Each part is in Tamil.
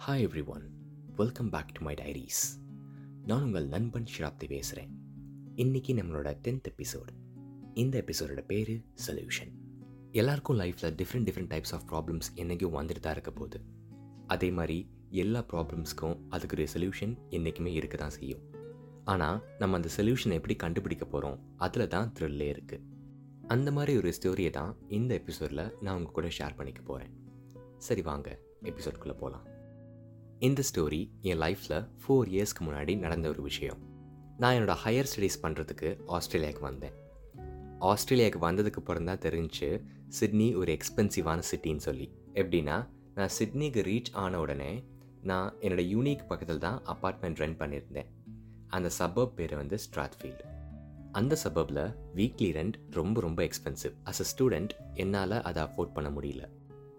Hi everyone welcome back to my diaries நான் உங்கள் நண்பன் ஷிராப்தி பேசுகிறேன் இன்றைக்கி நம்மளோட டென்த் எபிசோடு இந்த எபிசோடோட பேர் சொல்யூஷன் எல்லாருக்கும் லைஃப்பில் different different types of problems என்றைக்கும் வந்துட்டு தான் இருக்க போகுது. அதே மாதிரி எல்லா ப்ராப்ளம்ஸ்க்கும் அதுக்கு ஒரு சொல்யூஷன் என்றைக்குமே இருக்க தான் செய்யும். ஆனால் நம்ம அந்த சொல்யூஷனை எப்படி கண்டுபிடிக்க போகிறோம் அதில் தான் த்ரில்லே இருக்குது அந்த மாதிரி ஒரு ஸ்டோரியை தான் இந்த எபிசோடில் நான் உங்கள் கூட ஷேர் பண்ணிக்க போகிறேன் சரி வாங்க எபிசோட்குள்ளே போகலாம் இந்த ஸ்டோரி என் லைஃப்பில் ஃபோர் இயர்ஸ்க்கு முன்னாடி நடந்த ஒரு விஷயம். நான் என்னோடய ஹையர் ஸ்டடீஸ் பண்ணுறதுக்கு ஆஸ்திரேலியாவுக்கு வந்தேன். ஆஸ்திரேலியாவுக்கு வந்ததுக்கு அப்புறம் தான் தெரிஞ்சு சிட்னி ஒரு எக்ஸ்பென்சிவான சிட்டின்னு சொல்லி. எப்படின்னா நான் சிட்னிக்கு ரீச் ஆன உடனே நான் என்னோடய யூனிக் பக்கத்தில் தான் அப்பார்ட்மெண்ட் ரெண்ட் பண்ணியிருந்தேன். அந்த சபப் பேர் வந்து ஸ்ட்ராத்ஃபீல்டு அந்த சபப்பில் வீக்லி ரெண்ட் ரொம்ப ரொம்ப எக்ஸ்பென்சிவ் அஸ் அ ஸ்டூடெண்ட் என்னால் அதை அஃபோர்ட் பண்ண முடியல.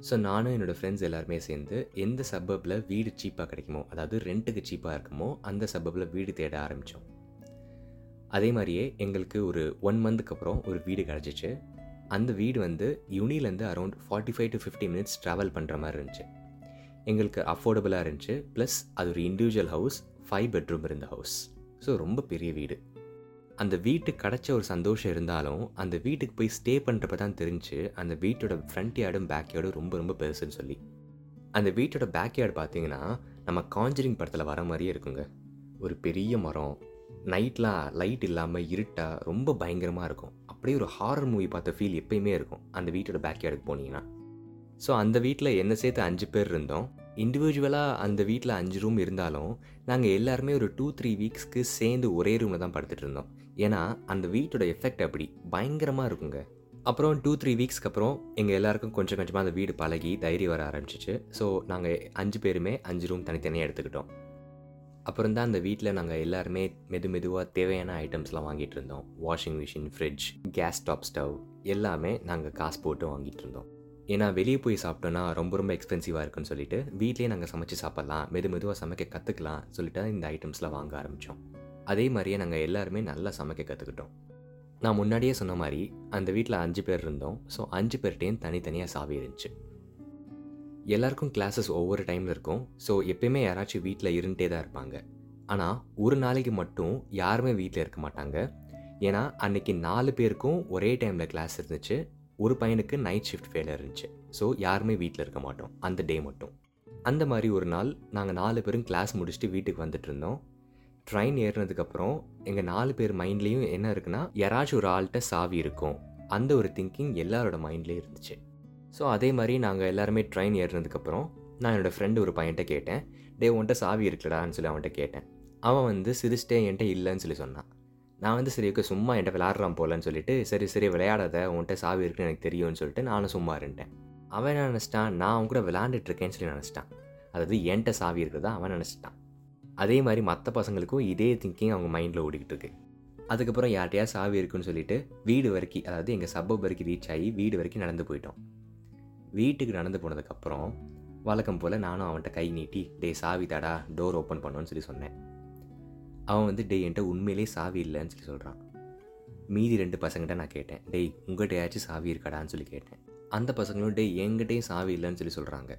ஸோ நானும் என்னோடய ஃப்ரெண்ட்ஸ் எல்லாருமே சேர்ந்து எந்த சபப்பில் வீடு சீப்பாக கிடைக்குமோ அதாவது ரெண்ட்டுக்கு சீப்பாக இருக்குமோ அந்த சபப்பில் வீடு தேட ஆரம்பித்தோம் அதே மாதிரியே எங்களுக்கு ஒரு ஒன் மந்த்துக்கு அப்புறம் ஒரு வீடு கிடச்சிச்சு. அந்த வீடு வந்து யூனிலேருந்து around forty five to fifty minutes travel பண்ணுற மாதிரி இருந்துச்சு. எங்களுக்கு அஃபோர்டபுளாக இருந்துச்சு. ப்ளஸ் அது ஒரு இண்டிவிஜுவல் ஹவுஸ் ஃபைவ் பெட்ரூம் இருந்த ஹவுஸ் ஸோ ரொம்ப பெரிய வீடு. அந்த வீட்டுக்கு கிடச்ச ஒரு சந்தோஷம் இருந்தாலும் அந்த வீட்டுக்கு போய் ஸ்டே பண்ணுறப்ப தான் தெரிஞ்சு அந்த வீட்டோட ஃப்ரண்ட் யார்டும் பேக் யார்டும் ரொம்ப ரொம்ப பெருசுன்னு சொல்லி. அந்த வீட்டோட பேக் யார்டு பார்த்தீங்கன்னா நம்ம காஞ்சரிங் படத்தில் வர மாதிரியே இருக்குங்க. ஒரு பெரிய மரம் நைட்லாம் லைட் இல்லாமல் இருட்டாக ரொம்ப பயங்கரமாக இருக்கும். அப்படியே ஒரு ஹாரர் மூவி பார்த்த ஃபீல் எப்பயுமே இருக்கும் அந்த வீட்டோட பேக் யார்டுக்கு போனீங்கன்னா. ஸோ அந்த வீட்டில் என்ன சேர்த்து அஞ்சு பேர் இருந்தோம். இண்டிவிஜுவலாக அந்த வீட்டில் அஞ்சு ரூம் இருந்தாலும் நாங்கள் எல்லாருமே ஒரு டூ த்ரீ வீக்ஸ்க்கு சேர்ந்து ஒரே ரூமில் தான் படுத்துட்டு இருந்தோம். ஏன்னா அந்த வீட்டோட எஃபெக்ட் அப்படி பயங்கரமாக இருக்குங்க. அப்புறம் டூ த்ரீ வீக்ஸ்க்கு அப்புறம் எங்கள் எல்லாருக்கும் கொஞ்சம் கொஞ்சமாக அந்த வீடு பழகி தைரியம் வர ஆரம்பிச்சிச்சு. ஸோ நாங்கள் அஞ்சு பேருமே அஞ்சு ரூம் தனித்தனியாக எடுத்துக்கிட்டோம். அப்புறம் தான் அந்த வீட்டில் நாங்கள் எல்லாருமே மெது மெதுவாக தேவையான ஐட்டம்ஸ்லாம் வாங்கிட்டு இருந்தோம். Washing machine fridge gas top stove எல்லாமே நாங்கள் காசு போட்டு வாங்கிட்டு இருந்தோம். ஏன்னா வெளியே போய் சாப்பிட்டோன்னா ரொம்ப ரொம்ப எக்ஸ்பென்சிவாக இருக்குன்னு சொல்லிட்டு வீட்லேயே நாங்கள் சமைச்சு சாப்பிட்லாம் மெது மெதுவாக சமைக்க கற்றுக்கலாம் சொல்லிட்டு இந்த ஐட்டம்ஸ்லாம் வாங்க ஆரம்பித்தோம் அதே மாதிரியே நாங்கள் எல்லாருமே நல்லா சமைக்க கற்றுக்கிட்டோம் நான் முன்னாடியே சொன்ன மாதிரி அந்த வீட்டில் அஞ்சு பேர் இருந்தோம். ஸோ அஞ்சு பேர்கிட்டையும் தனித்தனியாக சாவி இருந்துச்சு. எல்லாருக்கும் கிளாஸஸ் ஒவ்வொரு டைமில் இருக்கும். ஸோ எப்பயுமே யாராச்சும் வீட்டில் இருந்துகிட்டே தான் இருப்பாங்க. ஆனால் ஒரு நாளைக்கு மட்டும் யாருமே வீட்டில் இருக்க மாட்டாங்க. ஏன்னா அன்னைக்கு நாலு பேருக்கும் ஒரே டைமில் கிளாஸ் இருந்துச்சு. ஒரு பையனுக்கு நைட் ஷிஃப்ட் ஃபெயிலியர் இருந்துச்சு. ஸோ யாருமே வீட்டில் இருக்க மாட்டோம். அந்த டே மட்டும். அந்த மாதிரி ஒரு நாள் நாங்கள் நாலு பேரும் கிளாஸ் முடிச்சுட்டு வீட்டுக்கு வந்துட்டு இருந்தோம். ட்ரெயின் ஏறினதுக்கப்புறம் எங்கள் நாலு பேர் மைண்ட்லேயும் என்ன இருக்குன்னா யாராச்சும் ஒரு ஆள்கிட்ட சாவி இருக்கும். அந்த ஒரு திங்கிங் எல்லாரோட மைண்ட்லேயும் இருந்துச்சு. ஸோ அதே மாதிரி நாங்கள் எல்லாருமே ட்ரெயின் ஏறினதுக்கப்புறம் நான் என்னோடய ஃப்ரெண்டு ஒரு பையன்ட்ட கேட்டேன். டே உன்ட்ட சாவி இருக்குடான்னு சொல்லி அவன்கிட்ட கேட்டேன். அவன் வந்து சிரிச்சிட்டே என்கிட்ட இல்லைன்னு சொல்லி சொன்னான். நான் வந்து சரி ஓகே சும்மா என்கிட்ட விளையாடுறான் போலன்னு சொல்லிட்டு சரி சரி விளையாடாத உன்கிட்ட சாவி இருக்குன்னு எனக்கு தெரியும்னு சொல்லிட்டு நானும் சும்மா இருந்தேன் அவன் என்ன நினச்சிட்டான்? நான் அவன் கூட விளையாண்டுட்டு இருக்கேன்னு சொல்லி நினச்சிட்டான். அதாவது என்கிட்ட சாவி இருக்கிறதா அவன் நினச்சிட்டான். அதே மாதிரி மற்ற பசங்களுக்கும் இதே திங்கிங் அவங்க மைண்டில் ஓடிக்கிட்டு இருக்கு. அதுக்கப்புறம் யார்கிட்டயா சாவி இருக்குன்னு சொல்லிட்டு வீடு வரைக்கும் அதாவது எங்கள் சப்பப் வரைக்கும் ரீச் ஆகி வீடு வரைக்கும் நடந்து போயிட்டோம். வீட்டுக்கு நடந்து போனதுக்கப்புறம் வழக்கம் போல் நானும் அவன்கிட்ட கை நீட்டி டே சாவி தாடா டோர் ஓப்பன் பண்ணோன்னு சொல்லி சொன்னேன். அவன் வந்து டே என்கிட்ட உண்மையிலே சாவி இல்லைன்னு சொல்லி சொல்கிறான் மீதி ரெண்டு பசங்கிட்ட நான் கேட்டேன் டேய் உங்கள்கிட்டயாச்சும் சாவி இருக்காடான்னு சொல்லி கேட்டேன். அந்த பசங்களும் டேய் என்கிட்டயும் சாவி இல்லைன்னு சொல்லி சொல்கிறாங்க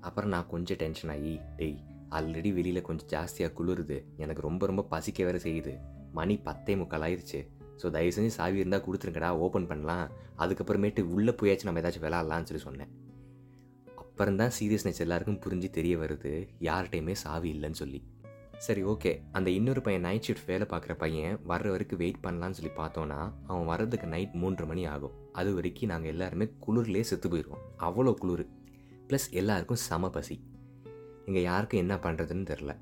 அப்புறம் நான் கொஞ்சம் டென்ஷன் ஆகி டேய் ஆல்ரெடி வெளியில் கொஞ்சம் ஜாஸ்தியாக குளிருது. எனக்கு ரொம்ப ரொம்ப பசிக்க வேறு செய்யுது. மணி பத்தே முக்கால் ஆயிடுச்சு ஸோ தயவு செஞ்சு சாவி இருந்தால் கொடுத்துருங்கடா ஓப்பன் பண்ணலாம். அதுக்கப்புறமேட்டு உள்ளே போயாச்சும் நம்ம ஏதாச்சும் விளாட்லான்னு சொல்லி சொன்னேன். அப்புறம் தான் சீரியஸ்னஸ் எல்லாருக்கும் புரிஞ்சு தெரிய வருது. யார்கிட்டையுமே சாவி இல்லைன்னு சொல்லி. சரி ஓகே அந்த இன்னொரு பையன் நைட் ஷிஃப்ட் வேலை பார்க்குற பையன் வர்ற வரைக்கும் வெயிட் பண்ணலான்னு சொல்லி பார்த்தோன்னா அவன் வர்றதுக்கு நைட் மூன்று மணி ஆகும். அது வரைக்கும் நாங்கள் எல்லாருமே குளிர்லேயே செத்து போயிடுவோம் அவ்வளோ குளிர். ப்ளஸ் எல்லாருக்கும் சம பசி. இங்கே யாருக்கும் என்ன பண்ணுறதுன்னு தெரில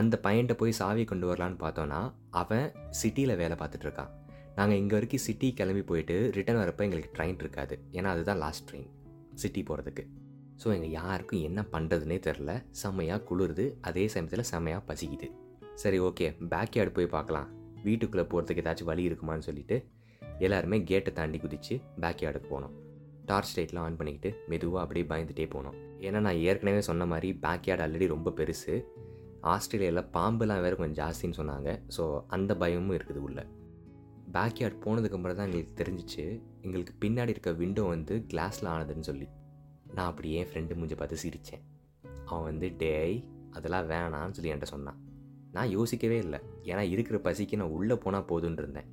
அந்த பையன்கிட்ட போய் சாவி கொண்டு வரலான்னு பார்த்தோன்னா அவன் சிட்டியில் வேலை பார்த்துட்டு இருக்கான். நாங்கள் இங்கே வரைக்கும் சிட்டி கிளம்பி போயிட்டு ரிட்டர்ன் வரப்போ எங்களுக்கு ட்ரெயின் இருக்காது. ஏன்னா அதுதான் லாஸ்ட் ட்ரெயின் சிட்டி போகிறதுக்கு ஸோ எங்கள் யாருக்கும் என்ன பண்ணுறதுனே தெரில செம்மையாக குளிருது. அதே சமயத்தில் செம்மையாக பசிக்குது. சரி ஓகே பேக் யார்டு போய் பார்க்கலாம். வீட்டுக்குள்ளே போகிறதுக்கு ஏதாச்சும் வழி இருக்குமான்னு சொல்லிட்டு எல்லாருமே கேட்டை தாண்டி குதித்து பேக் யார்டுக்கு போனோம். டார்ச் லைட்லாம் ஆன் பண்ணிக்கிட்டு மெதுவாக அப்படியே பயந்துகிட்டே போனோம். ஏன்னா நான் ஏற்கனவே சொன்ன மாதிரி பேக் யார்டு ஆல்ரெடி ரொம்ப பெருசு. ஆஸ்திரேலியாவில் பாம்புலாம் வேறு கொஞ்சம் ஜாஸ்தின்னு சொன்னாங்க. ஸோ அந்த பயமும் இருக்குது உள்ள. பேக் யார்ட் போனதுக்கப்புறம் தான் எங்களுக்கு தெரிஞ்சிச்சு. எங்களுக்கு பின்னாடி இருக்க விண்டோ வந்து கிளாஸில் ஆனதுன்னு சொல்லி. நான் அப்படியே என் ஃப்ரெண்டு மூஞ்ச பார்த்து சிரித்தேன் அவன் வந்து டேய் அதெல்லாம் வேணாம்னு சொல்லி என்கிட்ட சொன்னான். நான் யோசிக்கவே இல்லை. ஏன்னா இருக்கிற பசிக்கு நான் உள்ளே போனால் போதுன்னு இருந்தேன்.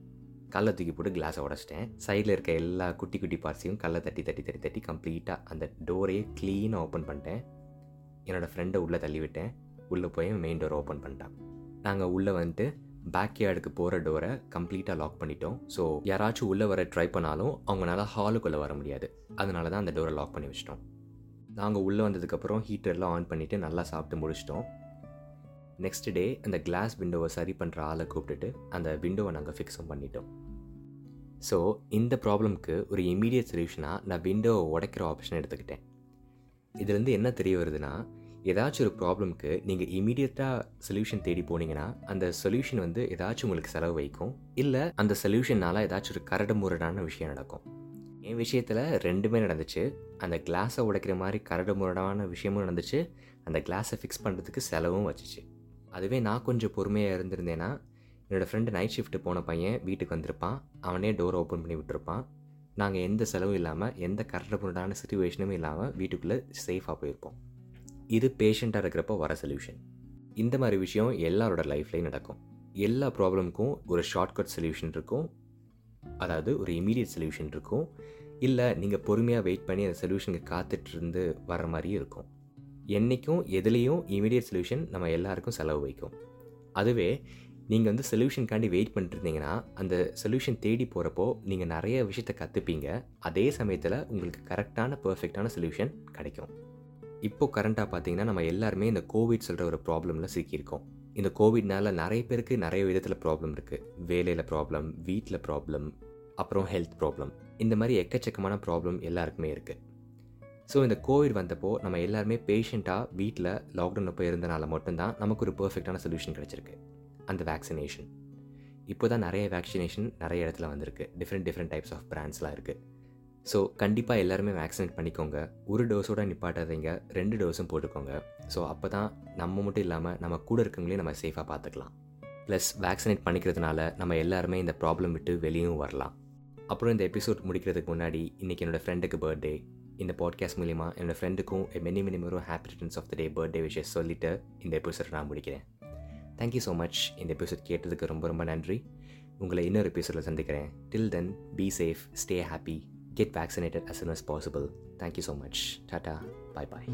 கல்லை தூக்கி போட்டு கிளாஸை உடச்சிட்டேன். சைடில் இருக்க எல்லா குட்டி குட்டி பார்ட்ஸையும் கல்லை தட்டி தட்டி தட்டி தட்டி கம்ப்ளீட்டாக அந்த டோரையே க்ளீனாக ஓப்பன் பண்ணிட்டேன். என்னோடய ஃப்ரெண்டை உள்ளே தள்ளி விட்டேன் உள்ளே போய் மெயின் டோரை ஓப்பன் பண்ணிட்டான். நாங்கள் உள்ளே வந்துட்டு பேக் யார்டுக்கு போகிற டோரை கம்ப்ளீட்டாக லாக் பண்ணிட்டோம். ஸோ யாராச்சும் உள்ளே வர ட்ரை பண்ணாலும் அவங்களால ஹாலுக்குள்ளே வர முடியாது. அதனால தான் அந்த டோரை லாக் பண்ணி வச்சிட்டோம். நாங்கள் உள்ளே வந்ததுக்கப்புறம் ஹீட்டர்லாம் ஆன் பண்ணிவிட்டு நல்லா சாப்பிட்டு முடிச்சிட்டோம். நெக்ஸ்ட் டே அந்த கிளாஸ் விண்டோவை சரி பண்ணுற ஆளை கூப்பிட்டுட்டு அந்த விண்டோவை நாங்கள் ஃபிக்ஸும் பண்ணிட்டோம். ஸோ இந்த ப்ராப்ளம்க்கு ஒரு இமீடியட் சொல்யூஷனாக நான் விண்டோவை உடைக்கிற ஆப்ஷன் எடுத்துக்கிட்டேன். இதுலேருந்து என்ன தெரிய வருதுன்னா ஏதாச்சும் ஒரு ப்ராப்ளம்க்கு நீங்கள் இமீடியட்டாக சொல்யூஷன் தேடி போனீங்கன்னா அந்த சொல்யூஷன் வந்து ஏதாச்சும் உங்களுக்கு செலவு வைக்கும். இல்லை அந்த சொல்யூஷனால் ஏதாச்சும் ஒரு கரடு முரடான விஷயம் நடக்கும். என் விஷயத்தில் ரெண்டுமே நடந்துச்சு. அந்த கிளாஸை உடைக்கிற மாதிரி கரடு முரடான விஷயமும் நடந்துச்சு. அந்த கிளாஸை ஃபிக்ஸ் பண்ணுறதுக்கு செலவும் வச்சுச்சு. அதுவே நான் கொஞ்சம் பொறுமையாக இருந்திருந்தேன்னா என்னோடய ஃப்ரெண்டு நைட் ஷிஃப்ட்டு போன பையன் வீட்டுக்கு வந்திருப்பான். அவனே டோர் ஓப்பன் பண்ணி விட்டுருப்பான். நாங்கள் எந்த செலவும் இல்லாமல் எந்த கரடு முரடான சுச்சுவேஷனும் இல்லாமல் வீட்டுக்குள்ளே சேஃபாக போயிருப்போம். இது பேஷண்ட்டாக இருக்கிறப்போ வர சொல்யூஷன் இந்த மாதிரி விஷயம் எல்லாரோட லைஃப்லேயும் நடக்கும். எல்லா ப்ராப்ளமுக்கும் ஒரு ஷார்ட்கட் சொல்யூஷன் இருக்கும். அதாவது ஒரு இமீடியட் சொல்யூஷன் இருக்கும். இல்லை நீங்கள் பொறுமையாக வெயிட் பண்ணி அந்த சொல்யூஷனுக்கு காத்துட்ருந்து வர மாதிரியும் இருக்கும். என்றைக்கும் எதுலேயும் இமீடியட் சொல்யூஷன் நம்ம எல்லாருக்கும் செலவு வைக்கும். அதுவே நீங்கள் வந்து சொல்யூஷனுக்காண்டி வெயிட் பண்ணிருந்தீங்கன்னா அந்த சொல்யூஷன் தேடி போகிறப்போ நீங்கள் நிறைய விஷயத்த கற்றுப்பீங்க அதே சமயத்தில் உங்களுக்கு கரெக்டான பர்ஃபெக்டான சொல்யூஷன் கிடைக்கும். இப்போது கரண்ட்டாக பார்த்தீங்கன்னா நம்ம எல்லாருமே இந்த கோவிட் சொல்கிற ஒரு ப்ராப்ளமில் சிக்கியிருக்கோம். இந்த கோவிட்னால நிறைய பேருக்கு நிறைய விதத்தில் ப்ராப்ளம் இருக்குது வேலையில் ப்ராப்ளம் வீட்டில் ப்ராப்ளம் அப்புறம் ஹெல்த் ப்ராப்ளம் இந்த மாதிரி எக்கச்சக்கமான ப்ராப்ளம் எல்லாருக்குமே இருக்குது ஸோ இந்த கோவிட் வந்தப்போ நம்ம எல்லாருமே பேஷண்ட்டாக வீட்டில் லாக்டவுனில் போய் இருந்தனால மட்டும்தான் நமக்கு ஒரு பர்ஃபெக்டான சொல்யூஷன் கிடச்சிருக்கு. அந்த வேக்சினேஷன் இப்போ தான் நிறைய வேக்சினேஷன் நிறைய இடத்துல வந்திருக்கு. டிஃப்ரெண்ட் டிஃப்ரெண்ட் டைப்ஸ் ஆஃப் பிராண்ட்ஸ்லாம் இருக்குது ஸோ கண்டிப்பாக எல்லாருமே வேக்சினேட் பண்ணிக்கோங்க. ஒரு டோஸோட நிப்பாட்டாதீங்க. ரெண்டு டோஸும் போட்டுக்கோங்க. ஸோ அப்போ தான் நம்ம மட்டும் இல்லாமல் நம்ம கூட இருக்கவங்களையும் நம்ம சேஃபாக பார்த்துக்கலாம் ப்ளஸ் வேக்சினேட் பண்ணிக்கிறதுனால நம்ம எல்லாருமே இந்த ப்ராப்ளம் விட்டு வெளியும் வரலாம். அப்புறம் இந்த எபிசோட் முடிக்கிறதுக்கு முன்னாடி இன்றைக்கி என்னோடய ஃப்ரெண்டுக்கு பர்த்டே இந்த பாட்காஸ்ட் மூலிமா என்னோடய ஃப்ரெண்டுக்கும் many many மோரும் happy returns of the day birthday விஷயம் சொல்லிவிட்டு இந்த எபிசோட் நான் முடிக்கிறேன். தேங்க்யூ ஸோ மச் இந்த எபிசோட் கேட்டதுக்கு ரொம்ப ரொம்ப நன்றி. உங்களை இன்னொரு எபிசோடில் சந்திக்கிறேன். Till then be safe stay happy get vaccinated as soon as possible thank you so much tata bye bye.